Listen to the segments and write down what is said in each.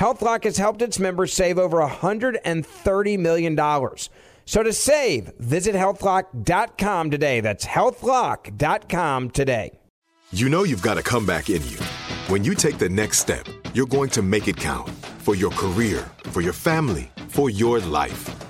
HealthLock has helped its members save over $130 million. So to save, visit healthlock.com today. That's healthlock.com today. You know you've got a comeback in you. When you take the next step, you're going to make it count for your career, for your family, for your life.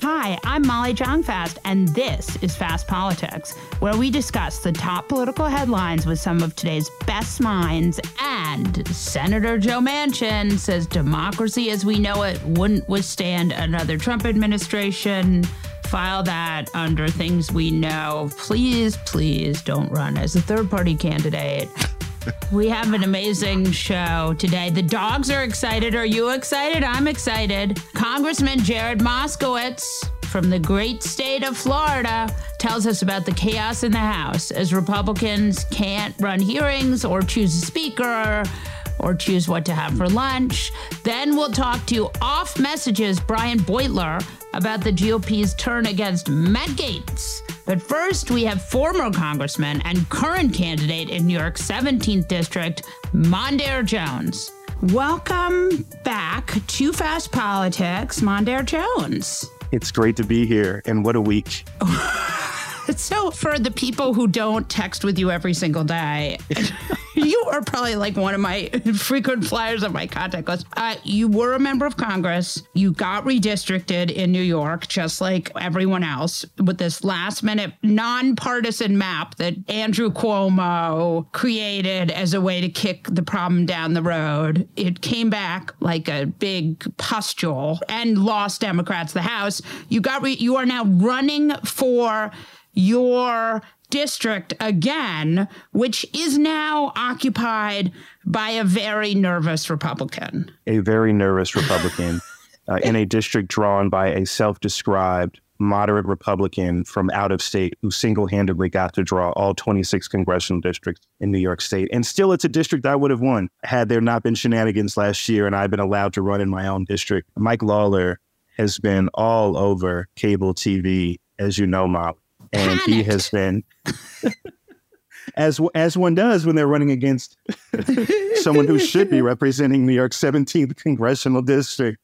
Hi, I'm Molly Jong-Fast, and this is Fast Politics, where we discuss the top political headlines with some of today's best minds. And Senator Joe Manchin says democracy as we know it wouldn't withstand another Trump administration. File that under things we know. Please, please don't run as a third party candidate. We have an amazing show today. The dogs are excited. Are you excited? I'm excited. Congressman Jared Moskowitz from the great state of Florida tells us about the chaos in the House as Republicans can't run hearings or choose a speaker or choose what to have for lunch. Then we'll talk to off messages Brian Beutler about the GOP's turn against Matt Gaetz. But first, we have former congressman and current candidate in New York's 17th district, Mondaire Jones. Welcome back to Fast Politics, Mondaire Jones. It's great to be here, and what a week. so, for the people who don't text with you every single day, you are probably like one of my frequent flyers on my contact list. Uh, you were a member of Congress. You got redistricted in New York, just like everyone else, with this last minute nonpartisan map that Andrew Cuomo created as a way to kick the problem down the road. It came back like a big pustule and lost Democrats the House. You got re- you are now running for your district again, which is now occupied by a very nervous Republican. A very nervous Republican uh, in a district drawn by a self described moderate Republican from out of state who single handedly got to draw all 26 congressional districts in New York State. And still, it's a district I would have won had there not been shenanigans last year and I'd been allowed to run in my own district. Mike Lawler has been all over cable TV, as you know, Molly and he has been as as one does when they're running against someone who should be representing New York's 17th congressional district.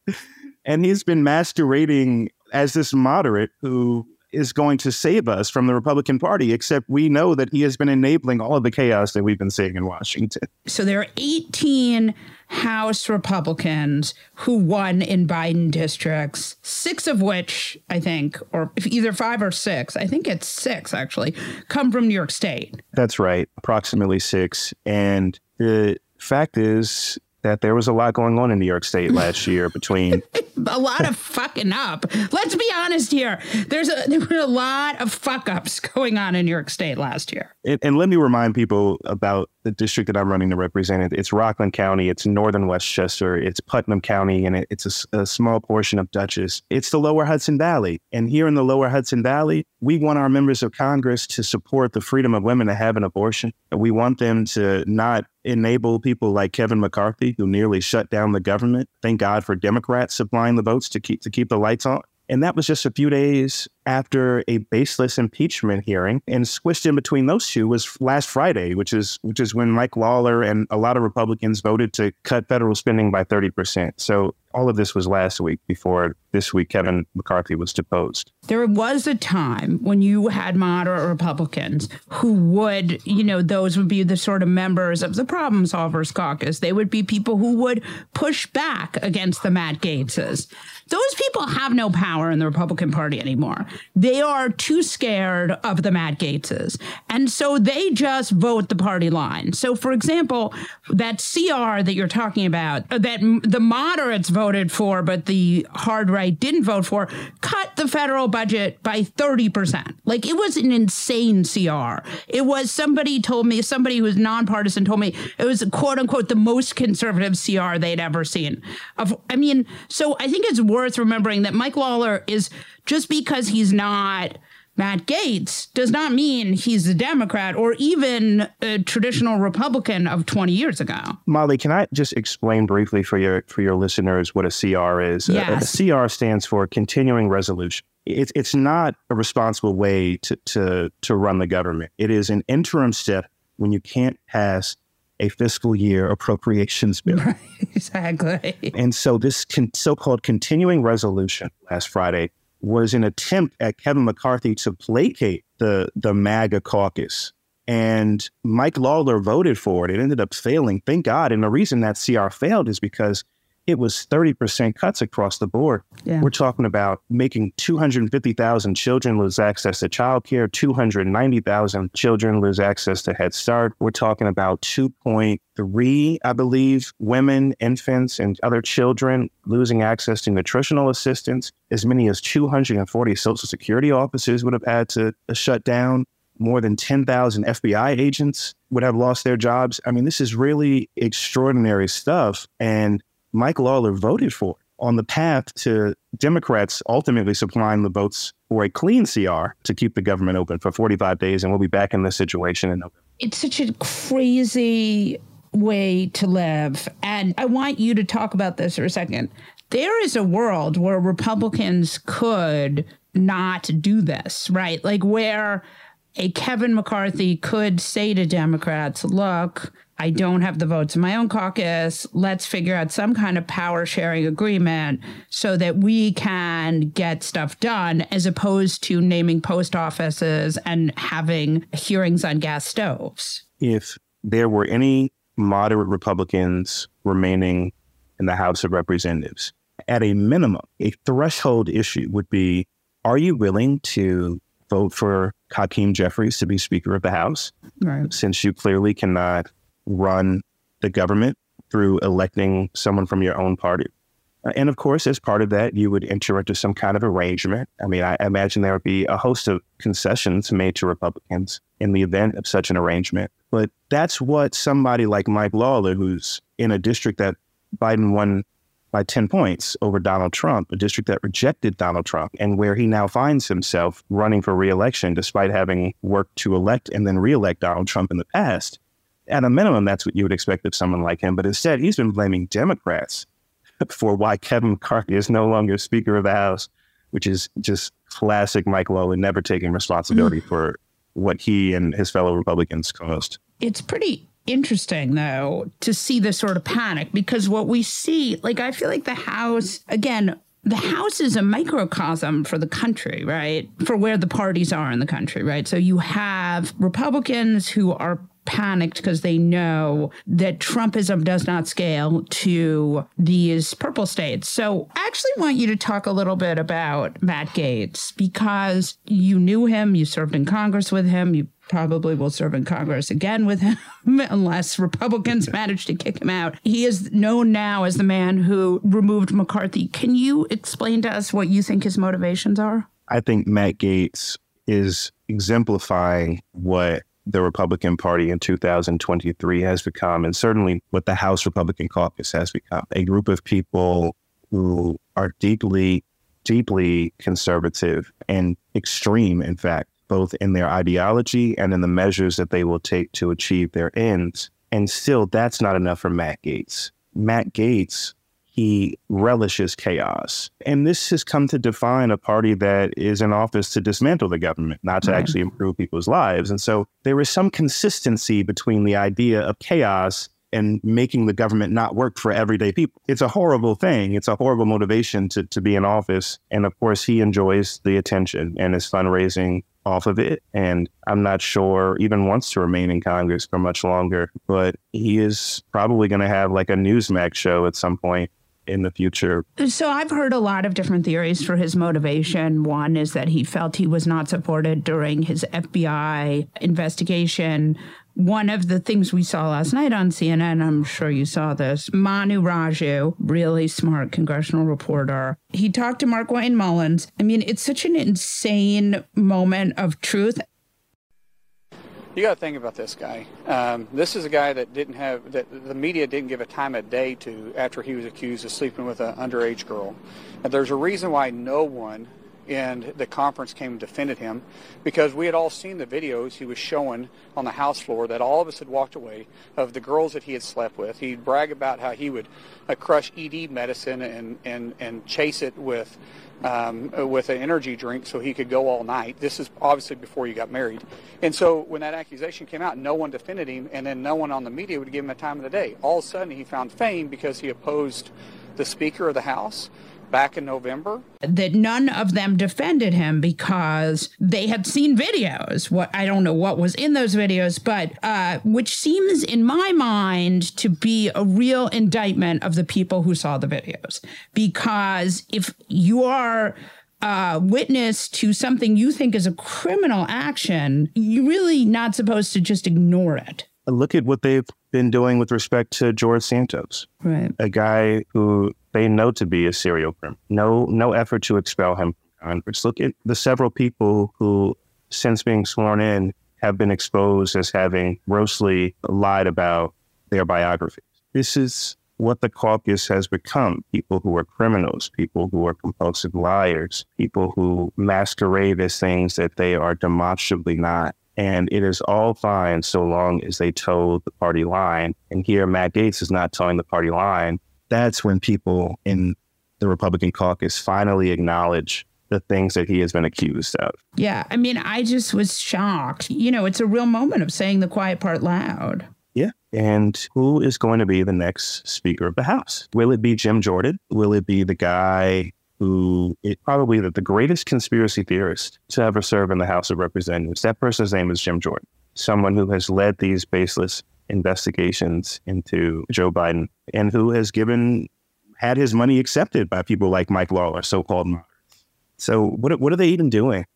And he's been masquerading as this moderate who is going to save us from the Republican Party, except we know that he has been enabling all of the chaos that we've been seeing in Washington. So there are 18 House Republicans who won in Biden districts, six of which I think, or either five or six, I think it's six actually, come from New York State. That's right, approximately six. And the fact is, that there was a lot going on in New York State last year between a lot of fucking up. Let's be honest here. There's a there were a lot of fuck ups going on in New York State last year. And, and let me remind people about the district that I'm running to represent. It's Rockland County, it's northern Westchester, it's Putnam County, and it, it's a, a small portion of Dutchess. It's the lower Hudson Valley. And here in the lower Hudson Valley, we want our members of Congress to support the freedom of women to have an abortion. We want them to not enable people like Kevin McCarthy, who nearly shut down the government. Thank God for Democrats supplying the votes to keep to keep the lights on. And that was just a few days after a baseless impeachment hearing. And squished in between those two was last Friday, which is which is when Mike Lawler and a lot of Republicans voted to cut federal spending by 30%. So all of this was last week before this week Kevin McCarthy was deposed. There was a time when you had moderate Republicans who would, you know, those would be the sort of members of the Problem Solvers Caucus. They would be people who would push back against the Matt Gaetzes. Those people have no power in the Republican Party anymore. They are too scared of the Matt Gaetzes. And so they just vote the party line. So, for example, that CR that you're talking about, uh, that the moderates voted for, but the hard right didn't vote for, cut the federal budget by 30%. Like it was an insane CR. It was somebody told me, somebody who was nonpartisan told me it was quote unquote the most conservative CR they'd ever seen. Of, I mean, so I think it's worth remembering that Mike Lawler is just because he's not Matt Gaetz does not mean he's a Democrat or even a traditional Republican of 20 years ago. Molly, can I just explain briefly for your for your listeners what a CR is? Yes. A, a CR stands for continuing resolution. It's it's not a responsible way to, to to run the government. It is an interim step when you can't pass a fiscal year appropriations bill. Right, exactly. And so this con- so-called continuing resolution last Friday was an attempt at Kevin McCarthy to placate the the MAGA caucus. And Mike Lawler voted for it. It ended up failing, thank God. And the reason that CR failed is because it was 30% cuts across the board. Yeah. We're talking about making 250,000 children lose access to childcare, 290,000 children lose access to Head Start. We're talking about 2.3, I believe, women, infants, and other children losing access to nutritional assistance. As many as 240 Social Security offices would have had to shut down. More than 10,000 FBI agents would have lost their jobs. I mean, this is really extraordinary stuff. And Mike Lawler voted for on the path to Democrats ultimately supplying the votes for a clean CR to keep the government open for 45 days. And we'll be back in this situation in November. It's such a crazy way to live. And I want you to talk about this for a second. There is a world where Republicans could not do this, right? Like where a Kevin McCarthy could say to Democrats, look, I don't have the votes in my own caucus. Let's figure out some kind of power sharing agreement so that we can get stuff done as opposed to naming post offices and having hearings on gas stoves. If there were any moderate Republicans remaining in the House of Representatives, at a minimum, a threshold issue would be are you willing to vote for Hakeem Jeffries to be Speaker of the House? Right. Since you clearly cannot run the government through electing someone from your own party. Uh, and of course, as part of that, you would enter into some kind of arrangement. I mean, I imagine there would be a host of concessions made to Republicans in the event of such an arrangement. But that's what somebody like Mike Lawler, who's in a district that Biden won by 10 points over Donald Trump, a district that rejected Donald Trump, and where he now finds himself running for reelection despite having worked to elect and then reelect Donald Trump in the past. At a minimum, that's what you would expect of someone like him. But instead, he's been blaming Democrats for why Kevin McCarthy is no longer Speaker of the House, which is just classic Mike Lawler never taking responsibility mm. for what he and his fellow Republicans caused. It's pretty interesting though to see this sort of panic because what we see like i feel like the house again the house is a microcosm for the country right for where the parties are in the country right so you have republicans who are panicked because they know that Trumpism does not scale to these purple states. So I actually want you to talk a little bit about Matt Gaetz because you knew him, you served in Congress with him, you probably will serve in Congress again with him unless Republicans manage to kick him out. He is known now as the man who removed McCarthy. Can you explain to us what you think his motivations are? I think Matt Gaetz is exemplifying what the Republican Party in 2023 has become, and certainly what the House Republican Caucus has become a group of people who are deeply, deeply conservative and extreme, in fact, both in their ideology and in the measures that they will take to achieve their ends. And still, that's not enough for Matt Gaetz. Matt Gaetz, he relishes chaos. And this has come to define a party that is in office to dismantle the government, not to right. actually improve people's lives. And so there is some consistency between the idea of chaos and making the government not work for everyday people. It's a horrible thing. It's a horrible motivation to, to be in office. And of course, he enjoys the attention and his fundraising off of it. And I'm not sure even wants to remain in Congress for much longer, but he is probably going to have like a Newsmax show at some point in the future. So I've heard a lot of different theories for his motivation. One is that he felt he was not supported during his FBI investigation one of the things we saw last night on CNN, I'm sure you saw this, Manu Raju, really smart congressional reporter, he talked to Markwayne Mullins. I mean, it's such an insane moment of truth. You got to think about this guy. Um, this is a guy that didn't have that the media didn't give a time of day to after he was accused of sleeping with an underage girl. And there's a reason why no one and the conference came and defended him because we had all seen the videos he was showing on the house floor that all of us had walked away of the girls that he had slept with. He'd brag about how he would uh, crush ED medicine and, and, and chase it with um, with an energy drink so he could go all night. This is obviously before you got married. And so when that accusation came out, no one defended him, and then no one on the media would give him a time of the day. All of a sudden, he found fame because he opposed the Speaker of the House back in November. That none of them defended him because they had seen videos. What I don't know what was in those videos, but uh, which seems in my mind to be a real indictment of the people who saw the videos. Because if you are uh, witness to something you think is a criminal action, you're really not supposed to just ignore it. Look at what they've been doing with respect to George Santos, right? A guy who they know to be a serial criminal. No, no effort to expel him from Congress. Look at the several people who, since being sworn in, have been exposed as having grossly lied about their biographies. This is what the caucus has become people who are criminals, people who are compulsive liars, people who masquerade as things that they are demonstrably not. And it is all fine so long as they toe the party line. And here, Matt Gaetz is not toeing the party line that's when people in the Republican caucus finally acknowledge the things that he has been accused of. Yeah. I mean, I just was shocked. You know, it's a real moment of saying the quiet part loud. Yeah. And who is going to be the next Speaker of the House? Will it be Jim Jordan? Will it be the guy who is probably the, the greatest conspiracy theorist to ever serve in the House of Representatives? That person's name is Jim Jordan, someone who has led these baseless investigations into Joe Biden and who has given had his money accepted by people like Mike Lawler, so-called moderates. So what what are they even doing?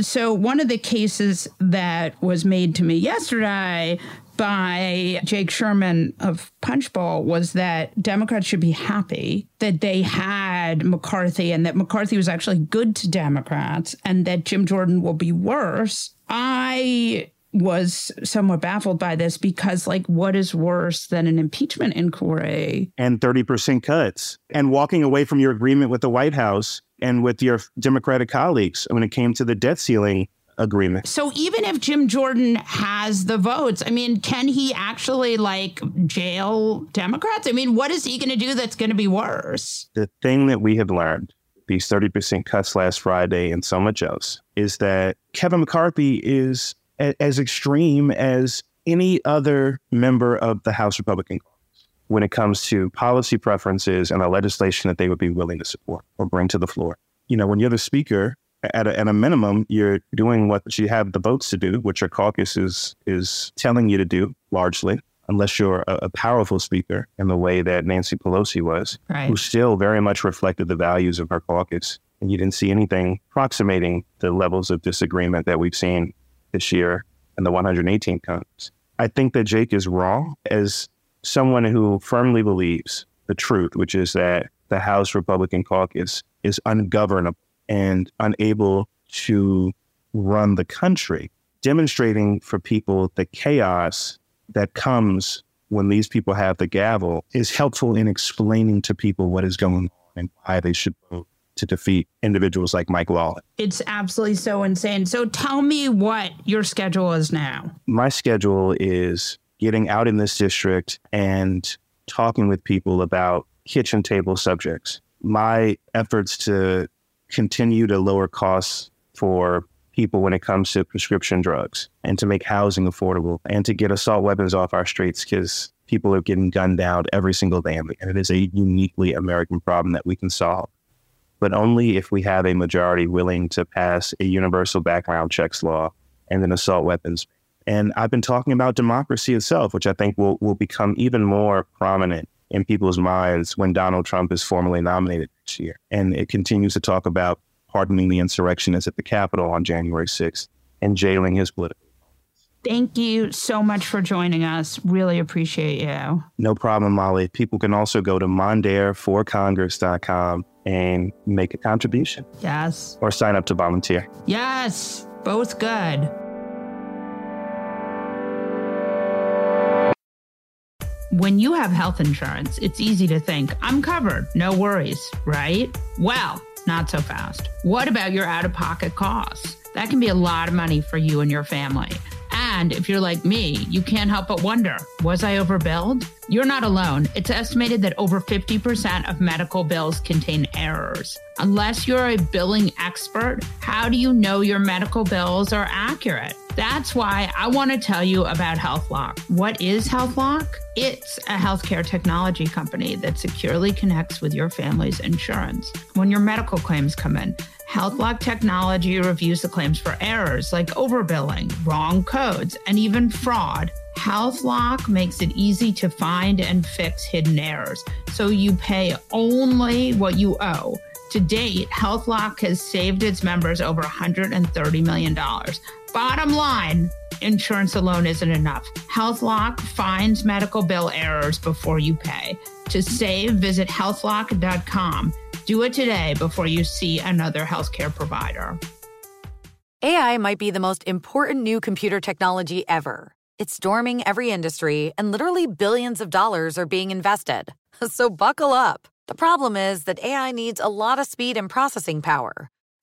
So one of the cases that was made to me yesterday by Jake Sherman of Punchbowl was that Democrats should be happy that they had McCarthy and that McCarthy was actually good to Democrats and that Jim Jordan will be worse. I was somewhat baffled by this because, like, what is worse than an impeachment inquiry? And 30% cuts and walking away from your agreement with the White House and with your Democratic colleagues when it came to the debt ceiling agreement. So even if Jim Jordan has the votes, I mean, can he actually like jail Democrats? I mean, what is he going to do that's going to be worse? The thing that we have learned these 30% cuts last Friday and so much else is that Kevin McCarthy is as extreme as any other member of the House Republican caucus when it comes to policy preferences and the legislation that they would be willing to support or bring to the floor. You know, when you're the speaker, at a, at a minimum, you're doing what you have the votes to do, which your caucus is, is telling you to do largely, unless you're a, a powerful speaker in the way that Nancy Pelosi was, right. who still very much reflected the values of her caucus. And you didn't see anything approximating the levels of disagreement that we've seen this year and the 118 counts. I think that Jake is wrong as someone who firmly believes the truth, which is that the House Republican caucus is ungovernable and unable to run the country, demonstrating for people the chaos that comes when these people have the gavel is helpful in explaining to people what is going on and why they should vote to defeat individuals like Mike Lawler. It's absolutely so insane. So tell me what your schedule is now. My schedule is getting out in this district and talking with people about kitchen table subjects. My efforts to continue to lower costs for people when it comes to prescription drugs and to make housing affordable and to get assault weapons off our streets because people are getting gunned down every single day. And it is a uniquely American problem that we can solve. But only if we have a majority willing to pass a universal background checks law and an assault weapons. And I've been talking about democracy itself, which I think will, will become even more prominent in people's minds when Donald Trump is formally nominated next year. And it continues to talk about pardoning the insurrectionists at the Capitol on January 6th and jailing his political. Thank you so much for joining us. Really appreciate you. No problem, Molly. People can also go to mondaireforcongress.com and make a contribution. Yes. Or sign up to volunteer. Yes, both good. When you have health insurance, it's easy to think, I'm covered, no worries, right? Well, not so fast. What about your out of pocket costs? That can be a lot of money for you and your family. And if you're like me, you can't help but wonder was I overbilled? You're not alone. It's estimated that over 50% of medical bills contain errors. Unless you're a billing expert, how do you know your medical bills are accurate? That's why I want to tell you about HealthLock. What is HealthLock? It's a healthcare technology company that securely connects with your family's insurance. When your medical claims come in, HealthLock technology reviews the claims for errors like overbilling, wrong codes, and even fraud. HealthLock makes it easy to find and fix hidden errors, so you pay only what you owe. To date, HealthLock has saved its members over $130 million. Bottom line, insurance alone isn't enough. HealthLock finds medical bill errors before you pay. To save, visit healthlock.com. Do it today before you see another healthcare provider. AI might be the most important new computer technology ever. It's storming every industry, and literally billions of dollars are being invested. So buckle up. The problem is that AI needs a lot of speed and processing power.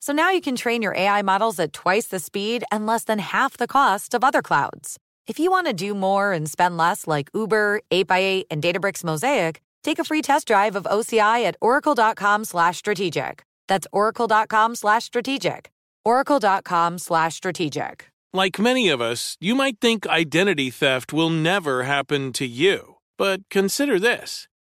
So now you can train your AI models at twice the speed and less than half the cost of other clouds. If you want to do more and spend less like Uber, 8x8, and Databricks Mosaic, take a free test drive of OCI at oracle.com slash strategic. That's oracle.com slash strategic. oracle.com slash strategic. Like many of us, you might think identity theft will never happen to you. But consider this.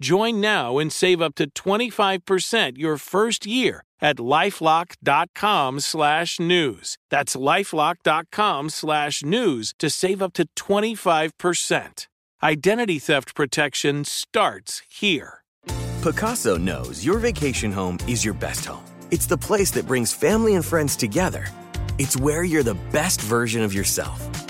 Join now and save up to 25% your first year at lifelock.com slash news. That's lifelock.com slash news to save up to 25%. Identity theft protection starts here. Pacaso knows your vacation home is your best home. It's the place that brings family and friends together it's where you're the best version of yourself.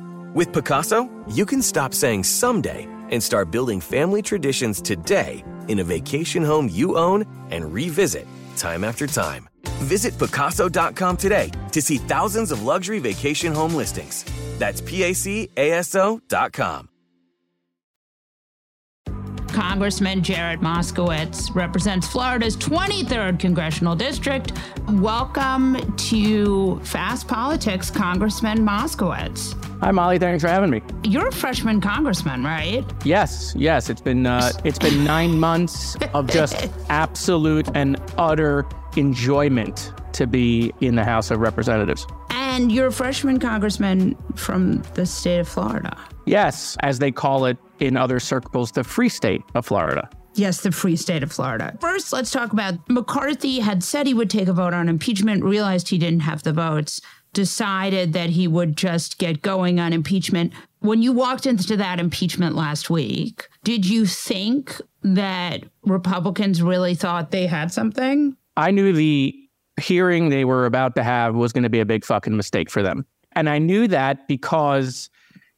With Pacaso, you can stop saying someday and start building family traditions today in a vacation home you own and revisit time after time. Visit Pacaso.com today to see thousands of luxury vacation home listings. That's PACASO.com. Congressman Jared Moskowitz represents Florida's 23rd congressional district. Welcome to Fast Politics, Congressman Moskowitz. Hi, Molly. Thanks for having me. You're a freshman congressman, right? Yes, yes. It's been uh, it's been nine months of just absolute and utter enjoyment to be in the House of Representatives. And you're a freshman congressman from the state of Florida. Yes, as they call it in other circles, the free state of Florida. Yes, the free state of Florida. First, let's talk about McCarthy had said he would take a vote on impeachment, realized he didn't have the votes, decided that he would just get going on impeachment. When you walked into that impeachment last week, did you think that Republicans really thought they had something? I knew the hearing they were about to have was going to be a big fucking mistake for them. And I knew that because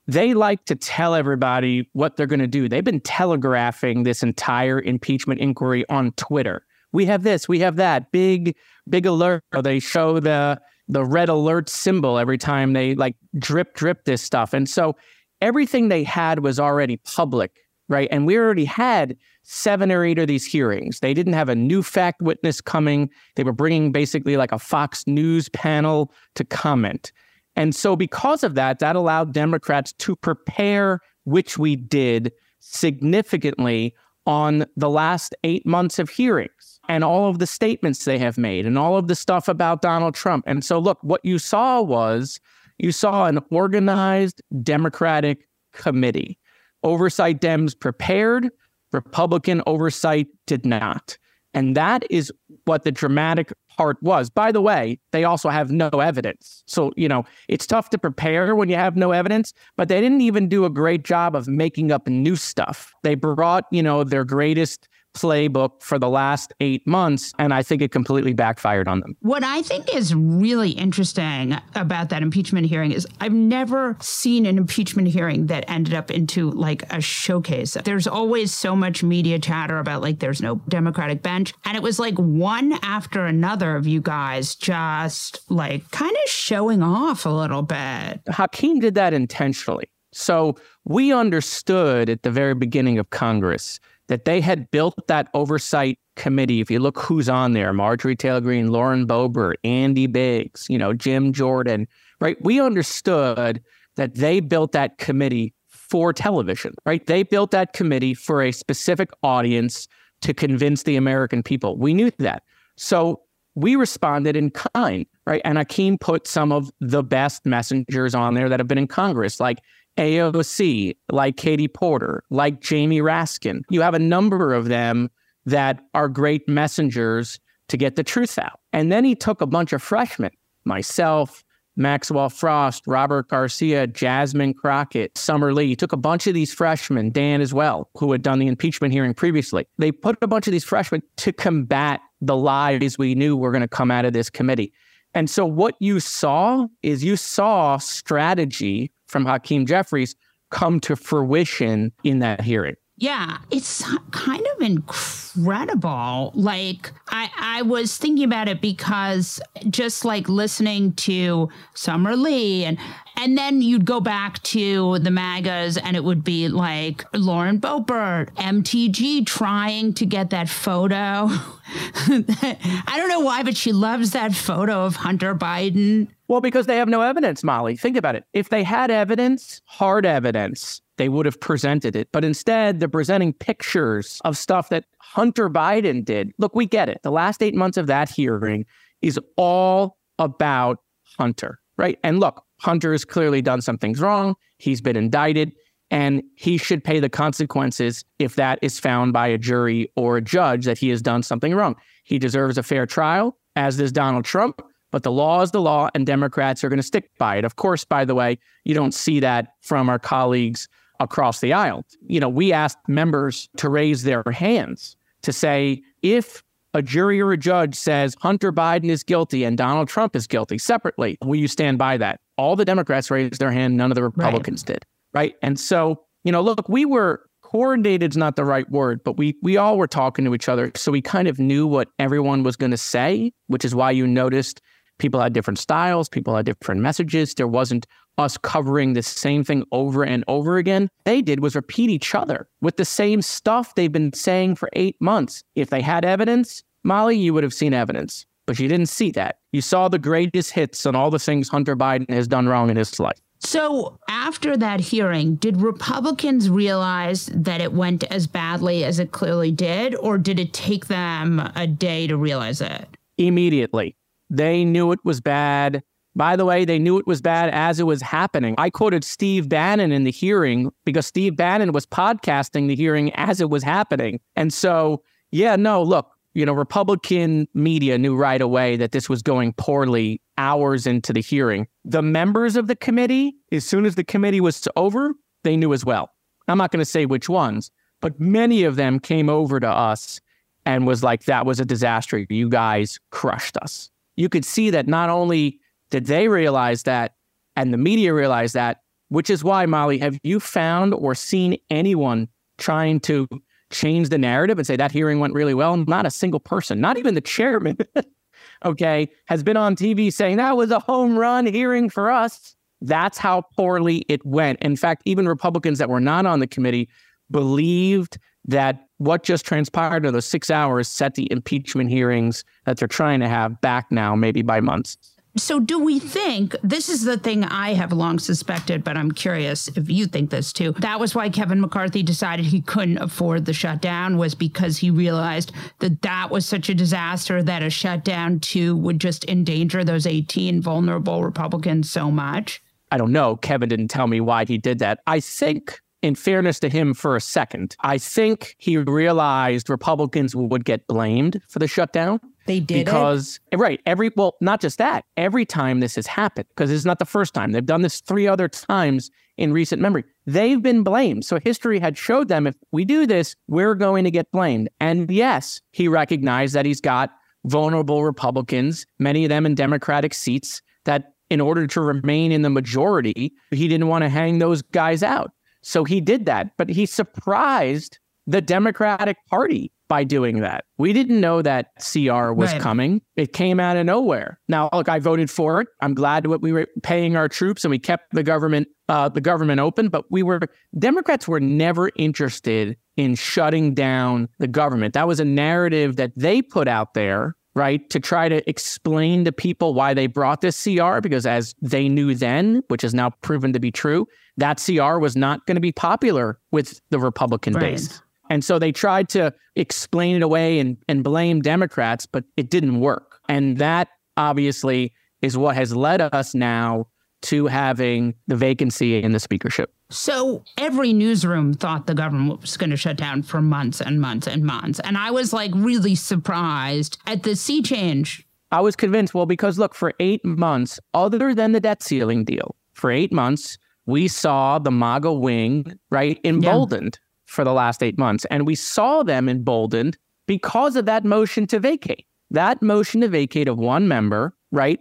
they like to tell everybody what they're going to do. They've been telegraphing this entire impeachment inquiry on Twitter. We have this, we have that, big, big alert. Oh, they show the the red alert symbol every time they like drip drip this stuff. And so everything they had was already public, right? And we already had seven or eight of these hearings. They didn't have a new fact witness coming. They were bringing basically like a Fox News panel to comment. And so, because of that, that allowed Democrats to prepare, which we did significantly on the last eight months of hearings and all of the statements they have made and all of the stuff about Donald Trump. And so, look, what you saw was you saw an organized Democratic committee. Oversight Dems prepared, Republican oversight did not. And that is what the dramatic part was. By the way, they also have no evidence. So, you know, it's tough to prepare when you have no evidence, but they didn't even do a great job of making up new stuff. They brought, you know, their greatest playbook for the last eight months, and I think it completely backfired on them. What I think is really interesting about that impeachment hearing is I've never seen an impeachment hearing that ended up into like a showcase. There's always so much media chatter about like there's no Democratic bench, and it was like one after another of you guys just like kind of showing off a little bit. Hakeem did that intentionally. So we understood at the very beginning of Congress that they had built that oversight committee. If you look who's on there, Marjorie Taylor Greene, Lauren Boebert, Andy Biggs, you know, Jim Jordan, right? We understood that they built that committee for television, right? They built that committee for a specific audience to convince the American people. We knew that. So we responded in kind, right? And Hakeem put some of the best messengers on there that have been in Congress, like AOC, like Katie Porter, like Jamie Raskin. You have a number of them that are great messengers to get the truth out. And then he took a bunch of freshmen, myself, Maxwell Frost, Robert Garcia, Jasmine Crockett, Summer Lee. He took a bunch of these freshmen, Dan as well, who had done the impeachment hearing previously. They put a bunch of these freshmen to combat the lies we knew were going to come out of this committee. And so what you saw is you saw strategy from Hakeem Jeffries come to fruition in that hearing. Yeah, it's kind of incredible. Like I, I was thinking about it because just like listening to Summer Lee and and then you'd go back to the MAGAs and it would be like Lauren Boebert, MTG trying to get that photo. I don't know why, but she loves that photo of Hunter Biden. Well, because they have no evidence, Molly. Think about it. If they had evidence, hard evidence, they would have presented it. But instead, they're presenting pictures of stuff that Hunter Biden did. Look, we get it. The last eight months of that hearing is all about Hunter. right? And look, Hunter has clearly done something wrong. He's been indicted and he should pay the consequences if that is found by a jury or a judge that he has done something wrong. He deserves a fair trial, as does Donald Trump. But the law is the law, and Democrats are going to stick by it. Of course, by the way, you don't see that from our colleagues across the aisle. You know, we asked members to raise their hands to say if a jury or a judge says Hunter Biden is guilty and Donald Trump is guilty separately, will you stand by that? All the Democrats raised their hand, none of the Republicans right. did. Right. And so, you know, look, we were coordinated is not the right word, but we we all were talking to each other. So we kind of knew what everyone was going to say, which is why you noticed People had different styles, people had different messages. There wasn't us covering the same thing over and over again. They did was repeat each other with the same stuff they've been saying for eight months. If they had evidence, Molly, you would have seen evidence, but you didn't see that. You saw the greatest hits on all the things Hunter Biden has done wrong in his life. So, after that hearing, did Republicans realize that it went as badly as it clearly did, or did it take them a day to realize it? Immediately. They knew it was bad. By the way, they knew it was bad as it was happening. I quoted Steve Bannon in the hearing because Steve Bannon was podcasting the hearing as it was happening. And so, yeah, no, look, you know, Republican media knew right away that this was going poorly hours into the hearing. The members of the committee, as soon as the committee was over, they knew as well. I'm not going to say which ones, but many of them came over to us and was like, that was a disaster. You guys crushed us you could see that not only did they realize that and the media realized that, which is why, Molly, have you found or seen anyone trying to change the narrative and say that hearing went really well? Not a single person, not even the chairman, okay, has been on TV saying that was a home run hearing for us. That's how poorly it went. In fact, even Republicans that were not on the committee believed that what just transpired in those six hours set the impeachment hearings that they're trying to have back now, maybe by months. So, do we think this is the thing I have long suspected, but I'm curious if you think this too? That was why Kevin McCarthy decided he couldn't afford the shutdown, was because he realized that that was such a disaster that a shutdown too would just endanger those 18 vulnerable Republicans so much. I don't know. Kevin didn't tell me why he did that. I think in fairness to him for a second, I think he realized Republicans would get blamed for the shutdown. They did because it? right every well not just that every time this has happened because it's not the first time. They've done this three other times in recent memory. They've been blamed. So history had showed them if we do this we're going to get blamed. And yes he recognized that he's got vulnerable Republicans many of them in Democratic seats that in order to remain in the majority he didn't want to hang those guys out so he did that, but he surprised the Democratic Party by doing that. We didn't know that CR was right. coming. It came out of nowhere. Now, look, I voted for it. I'm glad that we were paying our troops and we kept the government uh, the government open, but we were Democrats were never interested in shutting down the government. That was a narrative that they put out there right, to try to explain to people why they brought this CR, because as they knew then, which is now proven to be true, that CR was not going to be popular with the Republican right. base. And so they tried to explain it away and, and blame Democrats, but it didn't work. And that obviously is what has led us now to having the vacancy in the speakership. So every newsroom thought the government was going to shut down for months and months and months. And I was like really surprised at the sea change. I was convinced, well, because look, for eight months, other than the debt ceiling deal, for eight months, we saw the MAGA wing, right, emboldened yeah. for the last eight months. And we saw them emboldened because of that motion to vacate. That motion to vacate of one member, right,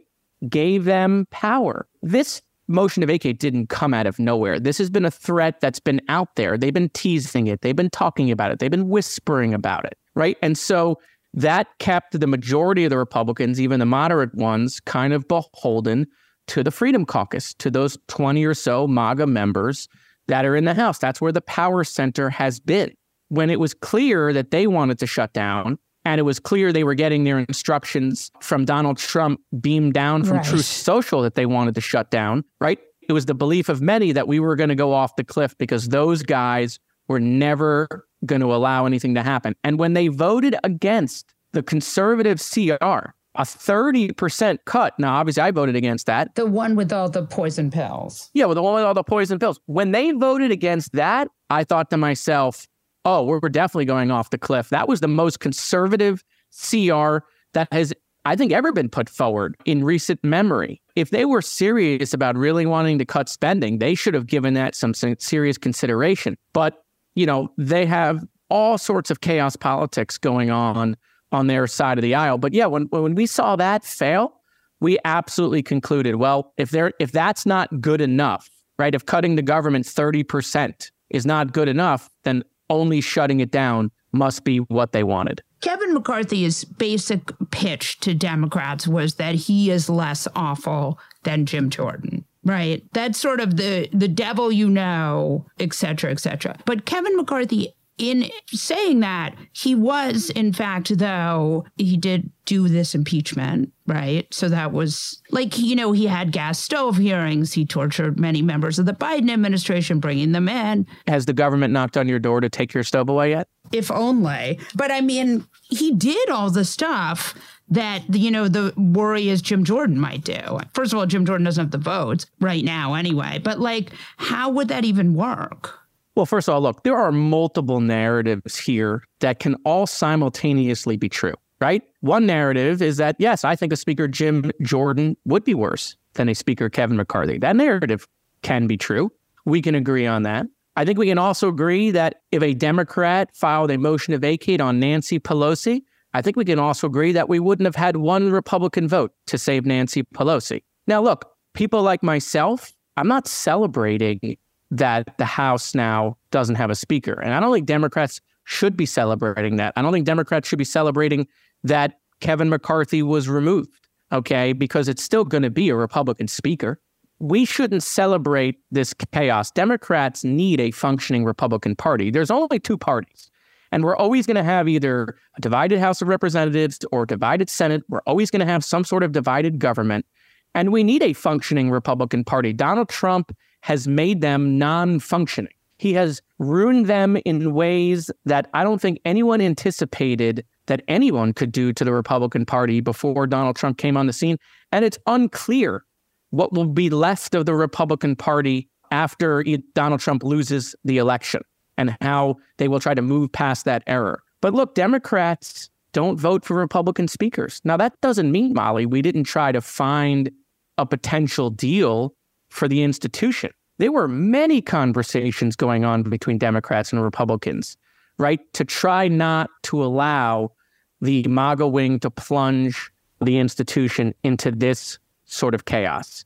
gave them power. This motion to vacate didn't come out of nowhere. This has been a threat that's been out there. They've been teasing it, they've been talking about it, they've been whispering about it, right? And so that kept the majority of the Republicans, even the moderate ones, kind of beholden to the Freedom Caucus, to those 20 or so MAGA members that are in the House. That's where the power center has been. When it was clear that they wanted to shut down, and it was clear they were getting their instructions from Donald Trump beamed down from right. Truth Social that they wanted to shut down, right? It was the belief of many that we were going to go off the cliff because those guys were never going to allow anything to happen. And when they voted against the conservative CR, a 30% cut. Now, obviously, I voted against that. The one with all the poison pills. Yeah, well, the one with all the poison pills. When they voted against that, I thought to myself, oh, we're, we're definitely going off the cliff. That was the most conservative CR that has, I think, ever been put forward in recent memory. If they were serious about really wanting to cut spending, they should have given that some serious consideration. But, you know, they have all sorts of chaos politics going on on their side of the aisle. But yeah, when when we saw that fail, we absolutely concluded, well, if there if that's not good enough, right? If cutting the government 30% is not good enough, then only shutting it down must be what they wanted. Kevin McCarthy's basic pitch to Democrats was that he is less awful than Jim Jordan. Right. That's sort of the the devil you know, et cetera, et cetera. But Kevin McCarthy in saying that, he was, in fact, though, he did do this impeachment, right? So that was like, you know, he had gas stove hearings. He tortured many members of the Biden administration, bringing them in. Has the government knocked on your door to take your stove away yet? If only. But I mean, he did all the stuff that you know the worry is Jim Jordan might do. First of all, Jim Jordan doesn't have the votes right now anyway. But like, how would that even work? Well, first of all, look, there are multiple narratives here that can all simultaneously be true, right? One narrative is that, yes, I think a speaker, Jim Jordan, would be worse than a speaker, Kevin McCarthy. That narrative can be true. We can agree on that. I think we can also agree that if a Democrat filed a motion to vacate on Nancy Pelosi, I think we can also agree that we wouldn't have had one Republican vote to save Nancy Pelosi. Now, look, people like myself, I'm not celebrating that the House now doesn't have a speaker. And I don't think Democrats should be celebrating that. I don't think Democrats should be celebrating that Kevin McCarthy was removed, okay, because it's still going to be a Republican speaker. We shouldn't celebrate this chaos. Democrats need a functioning Republican Party. There's only two parties. And we're always going to have either a divided House of Representatives or a divided Senate. We're always going to have some sort of divided government. And we need a functioning Republican Party. Donald Trump has made them non functioning. He has ruined them in ways that I don't think anyone anticipated that anyone could do to the Republican Party before Donald Trump came on the scene. And it's unclear what will be left of the Republican Party after Donald Trump loses the election and how they will try to move past that error. But look, Democrats don't vote for Republican speakers. Now, that doesn't mean, Molly, we didn't try to find a potential deal for the institution. There were many conversations going on between Democrats and Republicans, right, to try not to allow the MAGA wing to plunge the institution into this sort of chaos.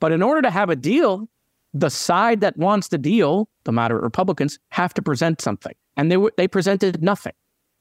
But in order to have a deal, the side that wants the deal, the moderate Republicans, have to present something. And they, were, they presented nothing.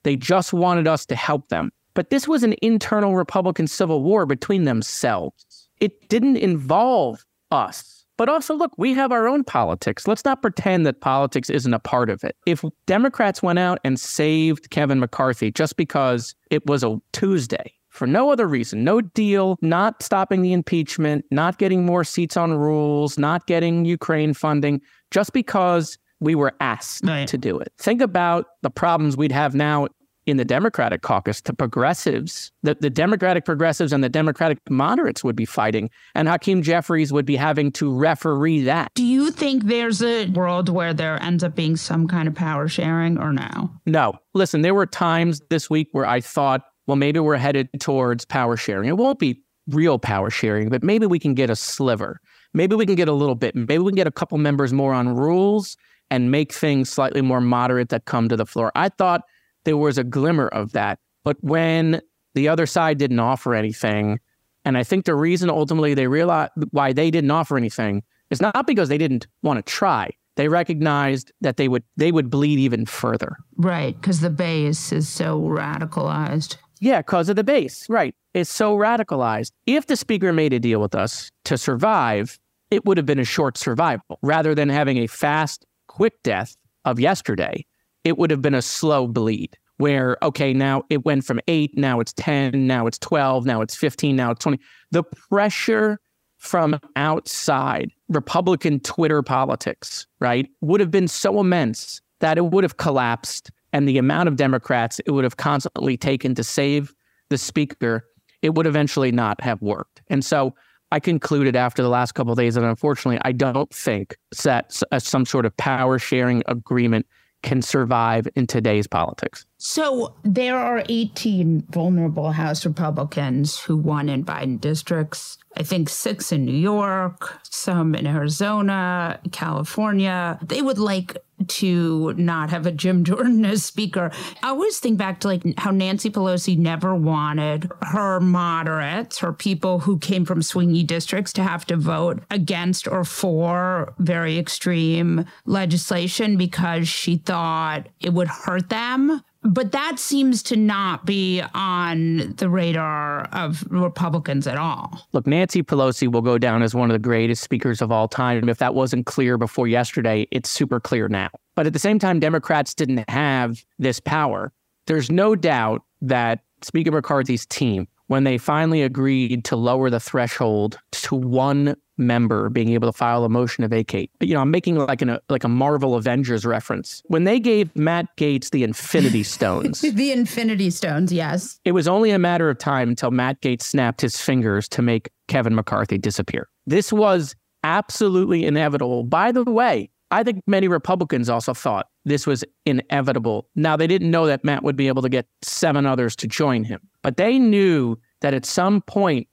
They just wanted us to help them. But this was an internal Republican civil war between themselves. It didn't involve us. But also, look, we have our own politics. Let's not pretend that politics isn't a part of it. If Democrats went out and saved Kevin McCarthy just because it was a Tuesday, for no other reason, no deal, not stopping the impeachment, not getting more seats on rules, not getting Ukraine funding, just because we were asked right. to do it. Think about the problems we'd have now in the Democratic caucus, the progressives, the, the Democratic progressives and the Democratic moderates would be fighting, and Hakeem Jeffries would be having to referee that. Do you think there's a world where there ends up being some kind of power sharing or no? No. Listen, there were times this week where I thought, well, maybe we're headed towards power sharing. It won't be real power sharing, but maybe we can get a sliver. Maybe we can get a little bit. Maybe we can get a couple members more on rules and make things slightly more moderate that come to the floor. I thought there was a glimmer of that. But when the other side didn't offer anything, and I think the reason ultimately they realized why they didn't offer anything is not because they didn't want to try. They recognized that they would they would bleed even further. Right, because the base is so radicalized. Yeah, because of the base. Right. It's so radicalized. If the speaker made a deal with us to survive, it would have been a short survival rather than having a fast, quick death of yesterday it would have been a slow bleed where, okay, now it went from eight, now it's 10, now it's 12, now it's 15, now it's 20. The pressure from outside Republican Twitter politics, right, would have been so immense that it would have collapsed. And the amount of Democrats it would have constantly taken to save the speaker, it would eventually not have worked. And so I concluded after the last couple days that unfortunately, I don't think that uh, some sort of power sharing agreement can survive in today's politics. So there are 18 vulnerable House Republicans who won in Biden districts. I think six in New York, some in Arizona, California. They would like to not have a Jim Jordan as speaker. I always think back to like how Nancy Pelosi never wanted her moderates, her people who came from swingy districts to have to vote against or for very extreme legislation because she thought it would hurt them but that seems to not be on the radar of Republicans at all. Look, Nancy Pelosi will go down as one of the greatest speakers of all time. And if that wasn't clear before yesterday, it's super clear now. But at the same time, Democrats didn't have this power. There's no doubt that Speaker McCarthy's team, when they finally agreed to lower the threshold to one member being able to file a motion to vacate. You know, I'm making like an, a like a Marvel Avengers reference. When they gave Matt Gaetz the Infinity Stones, the Infinity Stones, yes, it was only a matter of time until Matt Gaetz snapped his fingers to make Kevin McCarthy disappear. This was absolutely inevitable. By the way, I think many Republicans also thought this was inevitable. Now, they didn't know that Matt would be able to get seven others to join him, but they knew that at some point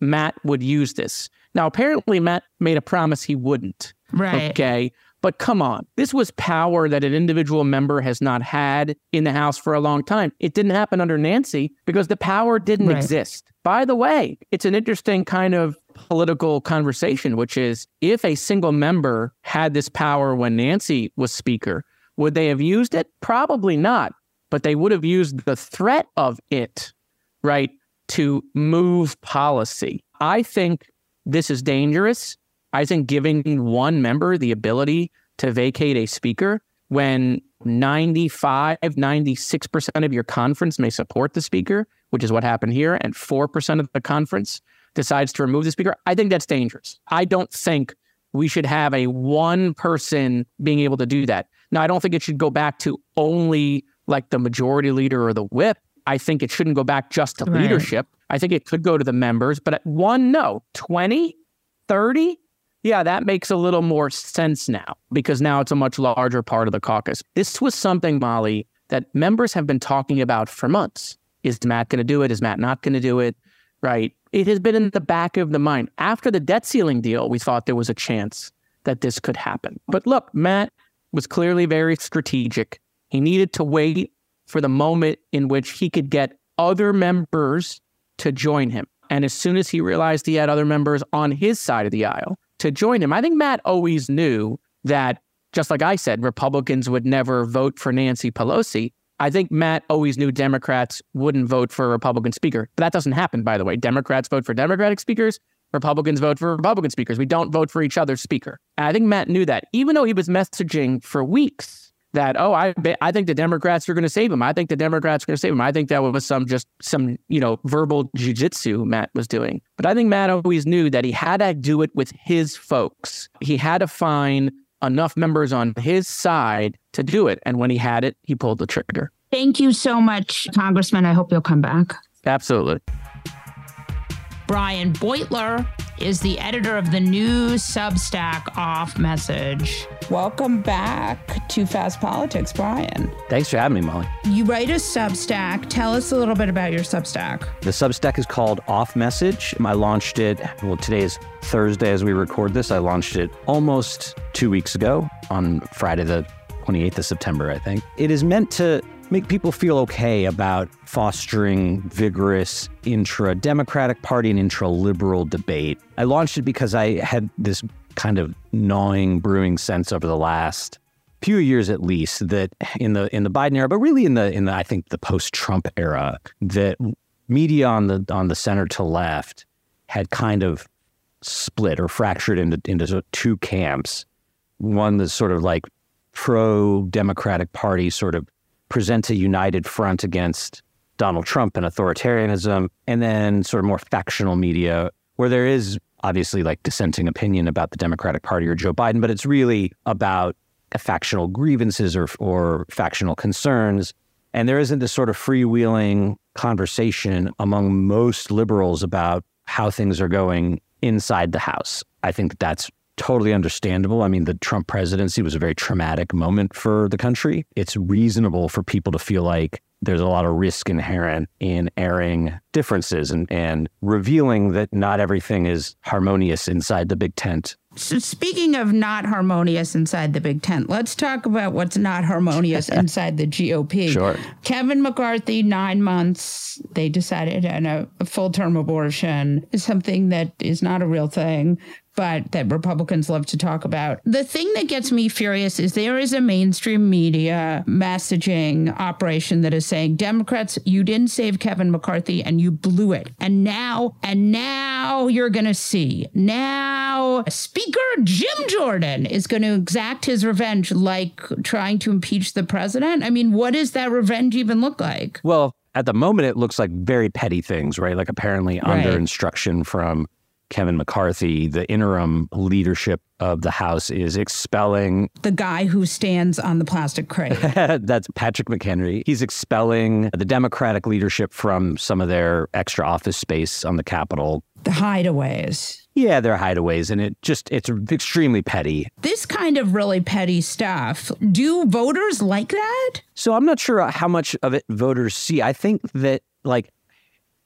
Matt would use this. Now, apparently, Matt made a promise he wouldn't. Right. Okay. But come on, this was power that an individual member has not had in the House for a long time. It didn't happen under Nancy because the power didn't right. exist. By the way, it's an interesting kind of political conversation, which is if a single member had this power when Nancy was Speaker, would they have used it? Probably not. But they would have used the threat of it, right, to move policy. I think this is dangerous. I think giving one member the ability to vacate a speaker when 95, 96% of your conference may support the speaker, which is what happened here, and 4% of the conference decides to remove the speaker, I think that's dangerous. I don't think we should have a one person being able to do that. Now, I don't think it should go back to only like the majority leader or the whip. I think it shouldn't go back just to right. leadership. I think it could go to the members, but at one, no. 20, 30, yeah, that makes a little more sense now because now it's a much larger part of the caucus. This was something, Molly, that members have been talking about for months. Is Matt going to do it? Is Matt not going to do it? Right. It has been in the back of the mind. After the debt ceiling deal, we thought there was a chance that this could happen. But look, Matt was clearly very strategic. He needed to wait for the moment in which he could get other members to join him. And as soon as he realized he had other members on his side of the aisle to join him, I think Matt always knew that, just like I said, Republicans would never vote for Nancy Pelosi. I think Matt always knew Democrats wouldn't vote for a Republican speaker. But that doesn't happen, by the way. Democrats vote for Democratic speakers, Republicans vote for Republican speakers. We don't vote for each other's speaker. And I think Matt knew that, even though he was messaging for weeks that oh I I think the Democrats are going to save him. I think the Democrats are going to save him. I think that was some just some you know verbal jujitsu Matt was doing. But I think Matt always knew that he had to do it with his folks. He had to find enough members on his side to do it. And when he had it, he pulled the trigger. Thank you so much, Congressman. I hope you'll come back. Absolutely. Brian Beutler is the editor of the new Substack Off Message. Welcome back to Fast Politics, Brian. Thanks for having me, Molly. You write a Substack. Tell us a little bit about your Substack. The Substack is called Off Message. I launched it, well, today is Thursday as we record this. I launched it almost two weeks ago on Friday, the 28th of September, I think. It is meant to make people feel okay about fostering vigorous intra Democratic Party and intra liberal debate. I launched it because I had this kind of gnawing, brewing sense over the last few years at least that in the in the Biden era, but really in the in the I think the post Trump era, that media on the on the center to left had kind of split or fractured into into two camps. One that's sort of like pro Democratic Party sort of presents a united front against Donald Trump and authoritarianism, and then sort of more factional media where there is obviously like dissenting opinion about the Democratic Party or Joe Biden, but it's really about factional grievances or, or factional concerns. And there isn't this sort of freewheeling conversation among most liberals about how things are going inside the House. I think that that's totally understandable. I mean, the Trump presidency was a very traumatic moment for the country. It's reasonable for people to feel like there's a lot of risk inherent in airing differences and, and revealing that not everything is harmonious inside the big tent. So speaking of not harmonious inside the Big Tent, let's talk about what's not harmonious inside the GOP. Sure. Kevin McCarthy, nine months, they decided on a, a full term abortion is something that is not a real thing but that Republicans love to talk about. The thing that gets me furious is there is a mainstream media messaging operation that is saying, Democrats, you didn't save Kevin McCarthy and you blew it. And now, and now you're going to see. Now, Speaker Jim Jordan is going to exact his revenge like trying to impeach the president. I mean, what does that revenge even look like? Well, at the moment, it looks like very petty things, right? Like apparently under Right. instruction from Kevin McCarthy, the interim leadership of the House is expelling. The guy who stands on the plastic crate. that's Patrick McHenry. He's expelling the Democratic leadership from some of their extra office space on the Capitol. the hideaways. Yeah, their hideaways, and it just it's extremely petty. This kind of really petty stuff. Do voters like that? So I'm not sure how much of it voters see. I think that like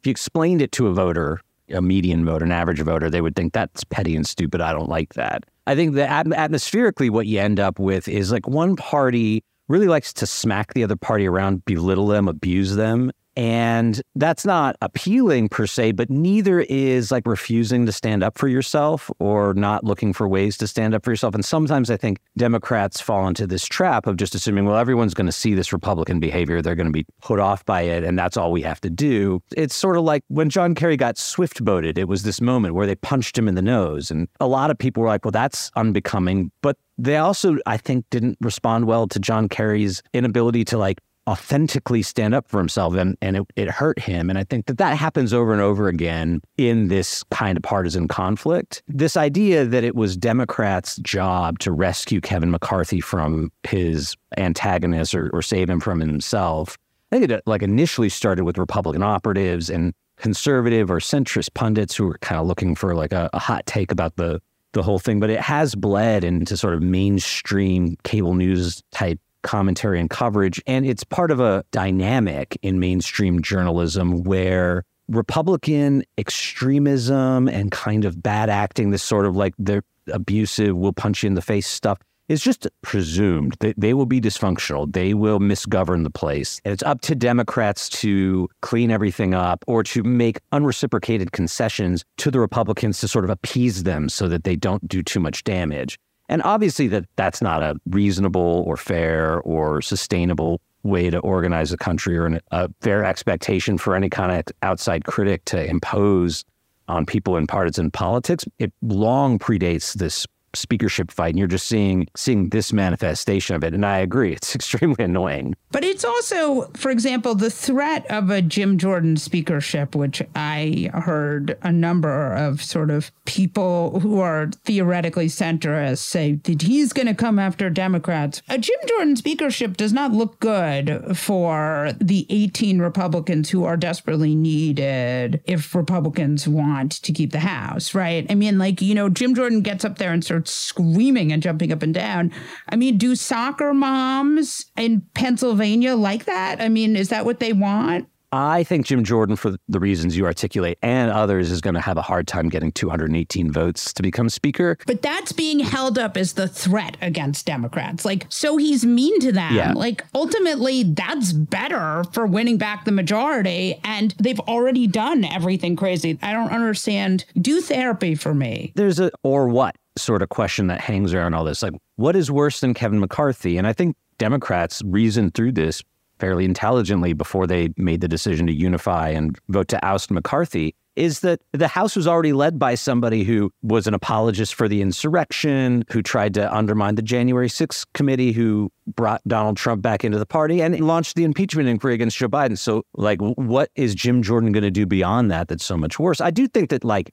if you explained it to a voter, a median voter, an average voter, they would think that's petty and stupid. I don't like that. I think that atm- atmospherically, what you end up with is like one party really likes to smack the other party around, belittle them, abuse them. And that's not appealing per se, but neither is like refusing to stand up for yourself or not looking for ways to stand up for yourself. And sometimes I think Democrats fall into this trap of just assuming, well, everyone's going to see this Republican behavior. They're going to be put off by it. And that's all we have to do. It's sort of like when John Kerry got swift boated, it was this moment where they punched him in the nose. And a lot of people were like, well, that's unbecoming. But they also, I think, didn't respond well to John Kerry's inability to like authentically stand up for himself and, and it, it hurt him. And I think that that happens over and over again in this kind of partisan conflict. This idea that it was Democrats' job to rescue Kevin McCarthy from his antagonist or, or save him from himself. I think it uh, like initially started with Republican operatives and conservative or centrist pundits who were kind of looking for like a, a hot take about the the whole thing, but it has bled into sort of mainstream cable news type commentary and coverage. And it's part of a dynamic in mainstream journalism where Republican extremism and kind of bad acting, this sort of like the abusive, will punch you in the face stuff, is just presumed. They, they will be dysfunctional. They will misgovern the place. And it's up to Democrats to clean everything up or to make unreciprocated concessions to the Republicans to sort of appease them so that they don't do too much damage. And obviously that that's not a reasonable or fair or sustainable way to organize a country or an, a fair expectation for any kind of outside critic to impose on people in partisan politics. It long predates this speakership fight and you're just seeing seeing this manifestation of it and I agree it's extremely annoying. But it's also, for example, the threat of a Jim Jordan speakership, which I heard a number of sort of people who are theoretically centrists say that he's going to come after Democrats. A Jim Jordan speakership does not look good for the 18 Republicans who are desperately needed if Republicans want to keep the House, right? I mean, like, you know, Jim Jordan gets up there and starts screaming and jumping up and down. I mean, do soccer moms in Pennsylvania like that? I mean, is that what they want? I think Jim Jordan, for the reasons you articulate, and others, is going to have a hard time getting 218 votes to become speaker. But that's being held up as the threat against Democrats. Like, so he's mean to them. Yeah. Like, ultimately, that's better for winning back the majority. And they've already done everything crazy. I don't understand. Do therapy for me. There's a or what sort of question that hangs around all this. Like, what is worse than Kevin McCarthy? And I think Democrats reasoned through this fairly intelligently before they made the decision to unify and vote to oust McCarthy. Is that the House was already led by somebody who was an apologist for the insurrection, who tried to undermine the January 6th committee, who brought Donald Trump back into the party and launched the impeachment inquiry against Joe Biden. So, like, what is Jim Jordan going to do beyond that that's so much worse? I do think that, like,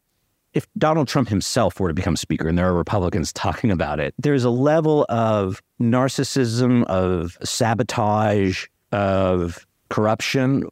if Donald Trump himself were to become speaker, and there are Republicans talking about it, there's a level of narcissism, of sabotage, of corruption,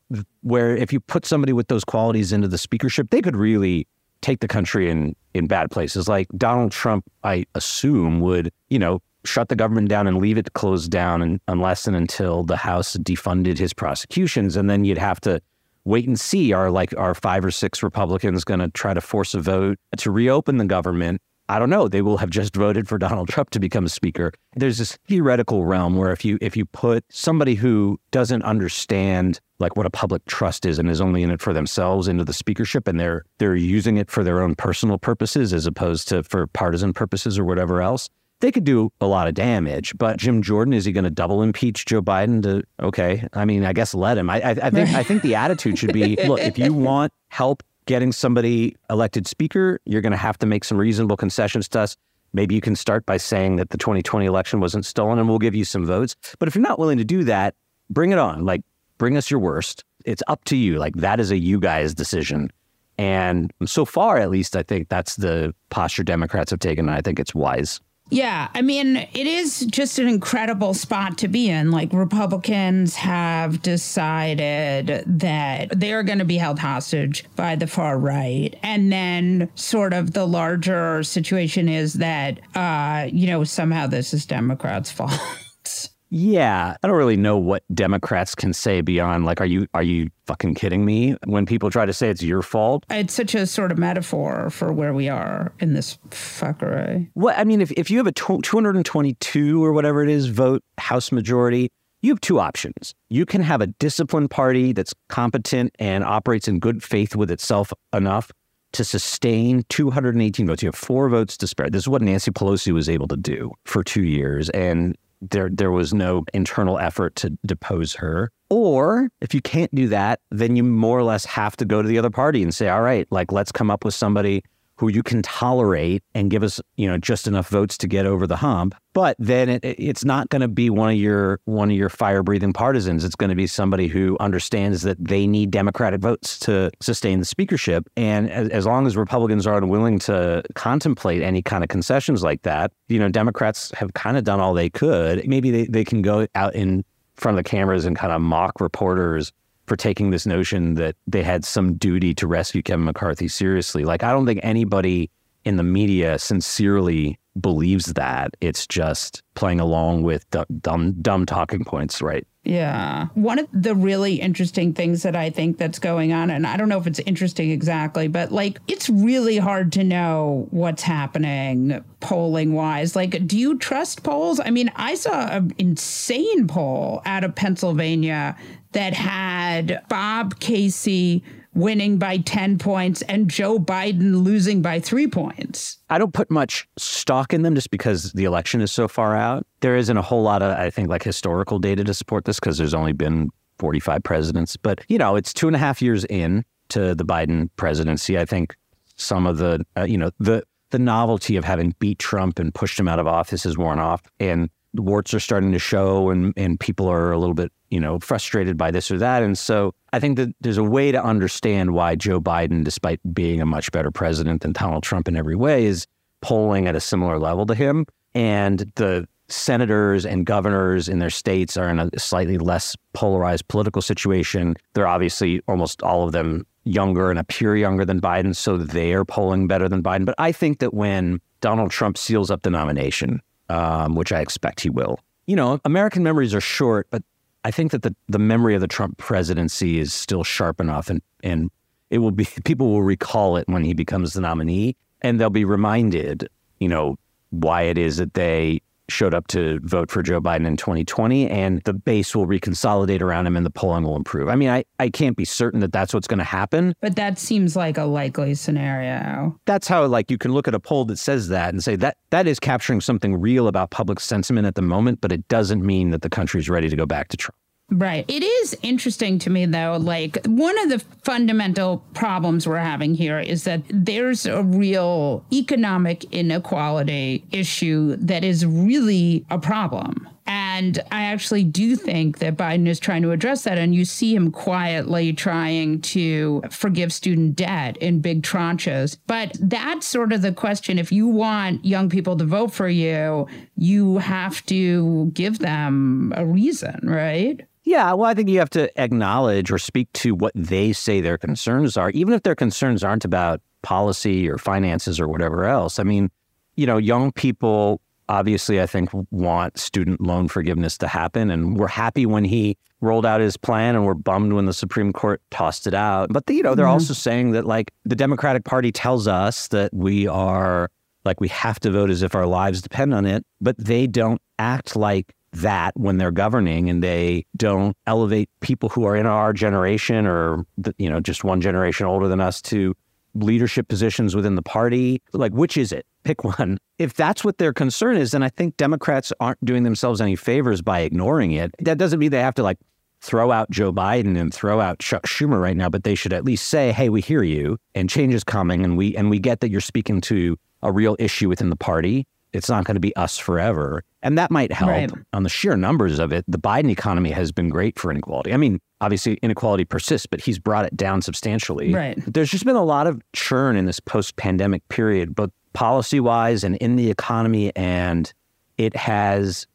where if you put somebody with those qualities into the speakership, they could really take the country in in bad places. Like Donald Trump, I assume would you know shut the government down and leave it closed down and, unless and until the House defunded his prosecutions, and then you'd have to wait and see. Are like are five or six Republicans going to try to force a vote to reopen the government? I don't know. They will have just voted for Donald Trump to become speaker. There's this theoretical realm where if you if you put somebody who doesn't understand like what a public trust is and is only in it for themselves into the speakership and they're they're using it for their own personal purposes as opposed to for partisan purposes or whatever else, they could do a lot of damage. But Jim Jordan, is he going to double impeach Joe Biden? To okay, I mean, I guess let him. I, I, I think I think the attitude should be: look, if you want help getting somebody elected speaker, you're going to have to make some reasonable concessions to us. Maybe you can start by saying that the 2020 election wasn't stolen, and we'll give you some votes. But if you're not willing to do that, bring it on. Like, bring us your worst. It's up to you. Like that is a you guys decision. And so far, at least, I think that's the posture Democrats have taken. And I think it's wise. Yeah, I mean, it is just an incredible spot to be in. Like, Republicans have decided that they're going to be held hostage by the far right. And then, sort of, the larger situation is that, uh, you know, somehow this is Democrats' fault. Yeah, I don't really know what Democrats can say beyond like, are you are you fucking kidding me? When people try to say it's your fault, it's such a sort of metaphor for where we are in this fuckery. Well, I mean, if if you have a two hundred and twenty two or whatever it is vote House majority, you have two options. You can have a disciplined party that's competent and operates in good faith with itself enough to sustain 218 votes. You have four votes to spare. This is what Nancy Pelosi was able to do for two years. And there there was no internal effort to depose her. Or if you can't do that, then you more or less have to go to the other party and say, all right, like let's come up with somebody who you can tolerate and give us, you know, just enough votes to get over the hump. But then it, it's not going to be one of your one of your fire breathing partisans. It's going to be somebody who understands that they need Democratic votes to sustain the speakership. And as, as long as Republicans are unwilling to contemplate any kind of concessions like that, you know, Democrats have kind of done all they could. Maybe they, they can go out in front of the cameras and kind of mock reporters for taking this notion that they had some duty to rescue Kevin McCarthy seriously. Like, I don't think anybody in the media sincerely believes that. It's just playing along with dumb, dumb talking points, right? Yeah. One of the really interesting things that I think that's going on, and I don't know if it's interesting exactly, but like it's really hard to know what's happening polling wise. Like, do you trust polls? I mean, I saw an insane poll out of Pennsylvania that had Bob Casey winning by 10 points and Joe Biden losing by three points. I don't put much stock in them just because the election is so far out. There isn't a whole lot of, I think, like historical data to support this because there's only been 45 presidents. But, you know, it's two and a half years in to the Biden presidency. I think some of the, uh, you know, the, the novelty of having beat Trump and pushed him out of office has worn off. And the warts are starting to show and, and people are a little bit, you know, frustrated by this or that. And so I think that there's a way to understand why Joe Biden, despite being a much better president than Donald Trump in every way, is polling at a similar level to him. And the senators and governors in their states are in a slightly less polarized political situation. They're obviously almost all of them younger and appear younger than Biden, so they're polling better than Biden. But I think that when Donald Trump seals up the nomination, um, which I expect he will. You know, American memories are short, but I think that the, the memory of the Trump presidency is still sharp enough, and and it will be people will recall it when he becomes the nominee, and they'll be reminded, you know, why it is that they showed up to vote for Joe Biden in 2020, and the base will reconsolidate around him and the polling will improve. I mean, I, I can't be certain that that's what's going to happen. But that seems like a likely scenario. That's how, like, you can look at a poll that says that and say that that is capturing something real about public sentiment at the moment, but it doesn't mean that the country's ready to go back to Trump. Right. It is interesting to me, though. Like, one of the fundamental problems we're having here is that there's a real economic inequality issue that is really a problem. And I actually do think that Biden is trying to address that. And you see him quietly trying to forgive student debt in big tranches. But that's sort of the question. If you want young people to vote for you, you have to give them a reason, right? Yeah, well, I think you have to acknowledge or speak to what they say their concerns are, even if their concerns aren't about policy or finances or whatever else. I mean, you know, young people obviously, I think, want student loan forgiveness to happen. And we're happy when he rolled out his plan and we're bummed when the Supreme Court tossed it out. But, the, you know, they're mm-hmm. also saying that, like, the Democratic Party tells us that we are, like, we have to vote as if our lives depend on it, but they don't act like that when they're governing and they don't elevate people who are in our generation or you know just one generation older than us to leadership positions within the party. Like which is it? Pick one. If that's what their concern is then i think democrats aren't doing themselves any favors by ignoring it. That doesn't mean they have to like throw out joe biden and throw out chuck schumer right now but they should at least say hey we hear you and change is coming and we and we get that you're speaking to a real issue within the party. It's not going to be us forever. And that might help right. on the sheer numbers of it. The Biden economy has been great for inequality. I mean, obviously inequality persists, but he's brought it down substantially. Right. There's just been a lot of churn in this post-pandemic period, both policy-wise and in the economy. And it has,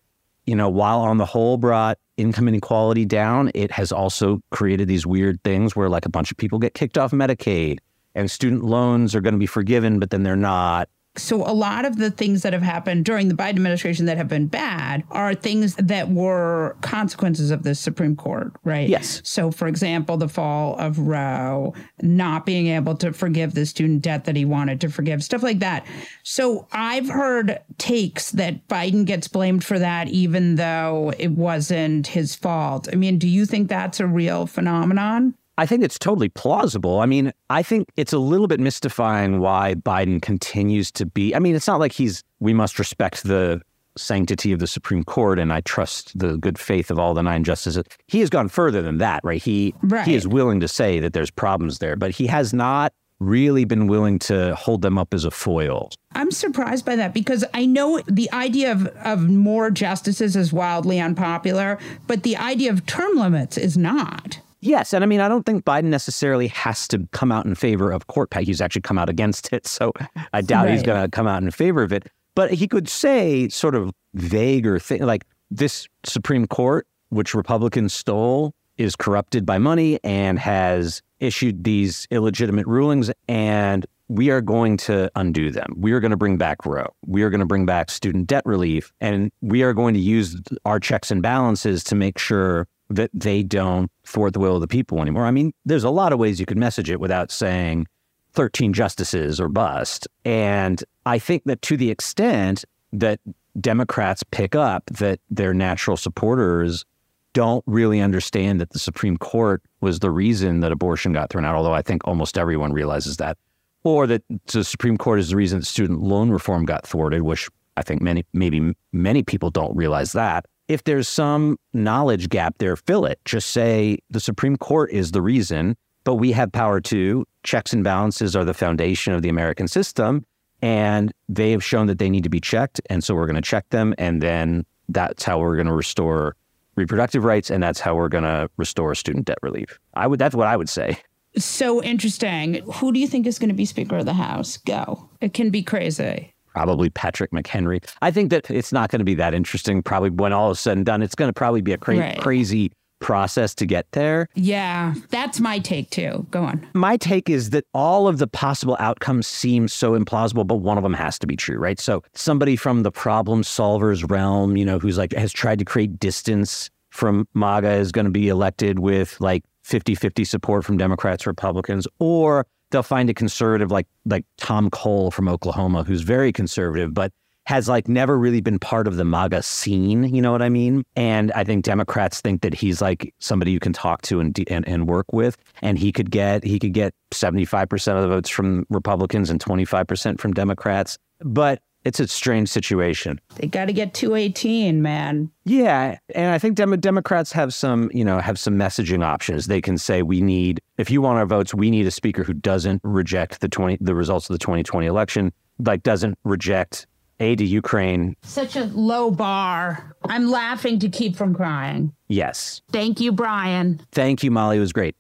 you know, while on the whole brought income inequality down, it has also created these weird things where like a bunch of people get kicked off Medicaid and student loans are going to be forgiven, but then they're not so a lot of the things that have happened during the Biden administration that have been bad are things that were consequences of the Supreme Court, right? Yes. So for example, the fall of Roe, not being able to forgive the student debt that he wanted to forgive, stuff like that. So I've heard takes that Biden gets blamed for that even though it wasn't his fault. I mean, do you think that's a real phenomenon? I think it's totally plausible. I mean, I think it's a little bit mystifying why Biden continues to be. I mean, it's not like he's, we must respect the sanctity of the Supreme Court and I trust the good faith of all the nine justices. He has gone further than that, right? He right. he is willing to say that there's problems there, but he has not really been willing to hold them up as a foil. I'm surprised by that because I know the idea of, of more justices is wildly unpopular, but the idea of term limits is not. Yes, and I mean, I don't think Biden necessarily has to come out in favor of court pay. He's actually come out against it, so I doubt right. he's going to come out in favor of it. But he could say sort of vague or thing like this Supreme Court, which Republicans stole, is corrupted by money and has issued these illegitimate rulings, and we are going to undo them. We are going to bring back Roe. We are going to bring back student debt relief, and we are going to use our checks and balances to make sure that they don't thwart the will of the people anymore. I mean, there's a lot of ways you could message it without saying 13 justices or bust. And I think that to the extent that Democrats pick up that their natural supporters don't really understand that the Supreme Court was the reason that abortion got thrown out, although I think almost everyone realizes that, or that the Supreme Court is the reason that student loan reform got thwarted, which I think many, maybe many people don't realize that if there's some knowledge gap there, fill it. Just say the Supreme Court is the reason, but we have power too. Checks and balances are the foundation of the American system, and they have shown that they need to be checked. And so we're going to check them. And then that's how we're going to restore reproductive rights. And that's how we're going to restore student debt relief. I would, that's what I would say. So interesting. Who do you think is going to be Speaker of the House? Go. It can be crazy probably Patrick McHenry. I think that it's not going to be that interesting. Probably when all is said and done, it's going to probably be a cra- right. crazy process to get there. Yeah, that's my take too. Go on. My take is that all of the possible outcomes seem so implausible, but one of them has to be true, right? So somebody from the problem solvers realm, you know, who's like has tried to create distance from MAGA is going to be elected with like 50-50 support from Democrats, Republicans, or they'll find a conservative like like Tom Cole from Oklahoma, who's very conservative, but has like never really been part of the MAGA scene. You know what I mean? And I think Democrats think that he's like somebody you can talk to and and, and work with, and he could get he could get seventy five percent of the votes from Republicans and twenty five percent from Democrats. But it's a strange situation. They got to get 218, man. Yeah, and I think Dem- Democrats have some, you know, have some messaging options. They can say we need if you want our votes, we need a speaker who doesn't reject the 20 the results of the 2020 election, like doesn't reject aid to Ukraine. Such a low bar. I'm laughing to keep from crying. Yes. Thank you, Brian. Thank you, Molly. It was great.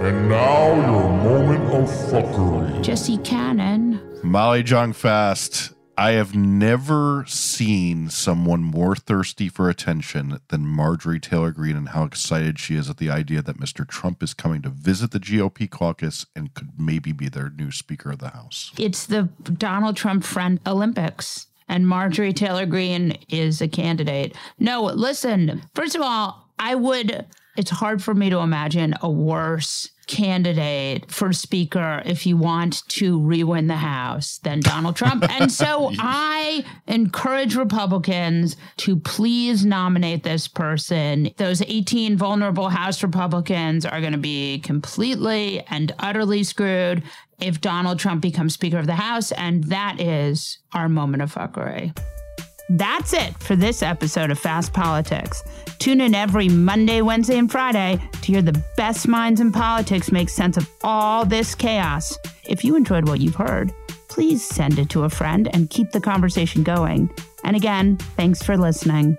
And now your moment of fuckery. Jesse Cannon. Molly Jong-Fast, I have never seen someone more thirsty for attention than Marjorie Taylor Greene and how excited she is at the idea that Mr. Trump is coming to visit the GOP caucus and could maybe be their new Speaker of the House. It's the Donald Trump friend Olympics. And Marjorie Taylor Greene is a candidate. No, listen, first of all, I would, it's hard for me to imagine a worse candidate for speaker if you want to re-win the house than Donald Trump. and so I encourage Republicans to please nominate this person. Those 18 vulnerable House Republicans are going to be completely and utterly screwed if Donald Trump becomes Speaker of the House. And that is our moment of fuckery. That's it for this episode of Fast Politics. Tune in every Monday, Wednesday, and Friday to hear the best minds in politics make sense of all this chaos. If you enjoyed what you've heard, please send it to a friend and keep the conversation going. And again, thanks for listening.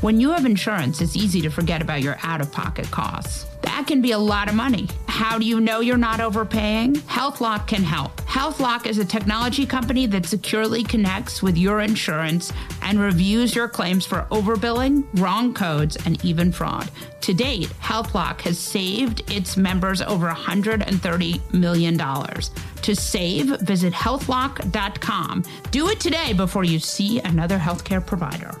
When you have insurance, it's easy to forget about your out of pocket costs. That can be a lot of money. How do you know you're not overpaying? HealthLock can help. HealthLock is a technology company that securely connects with your insurance and reviews your claims for overbilling, wrong codes, and even fraud. To date, HealthLock has saved its members over $130 million. To save, visit healthlock.com. Do it today before you see another healthcare provider.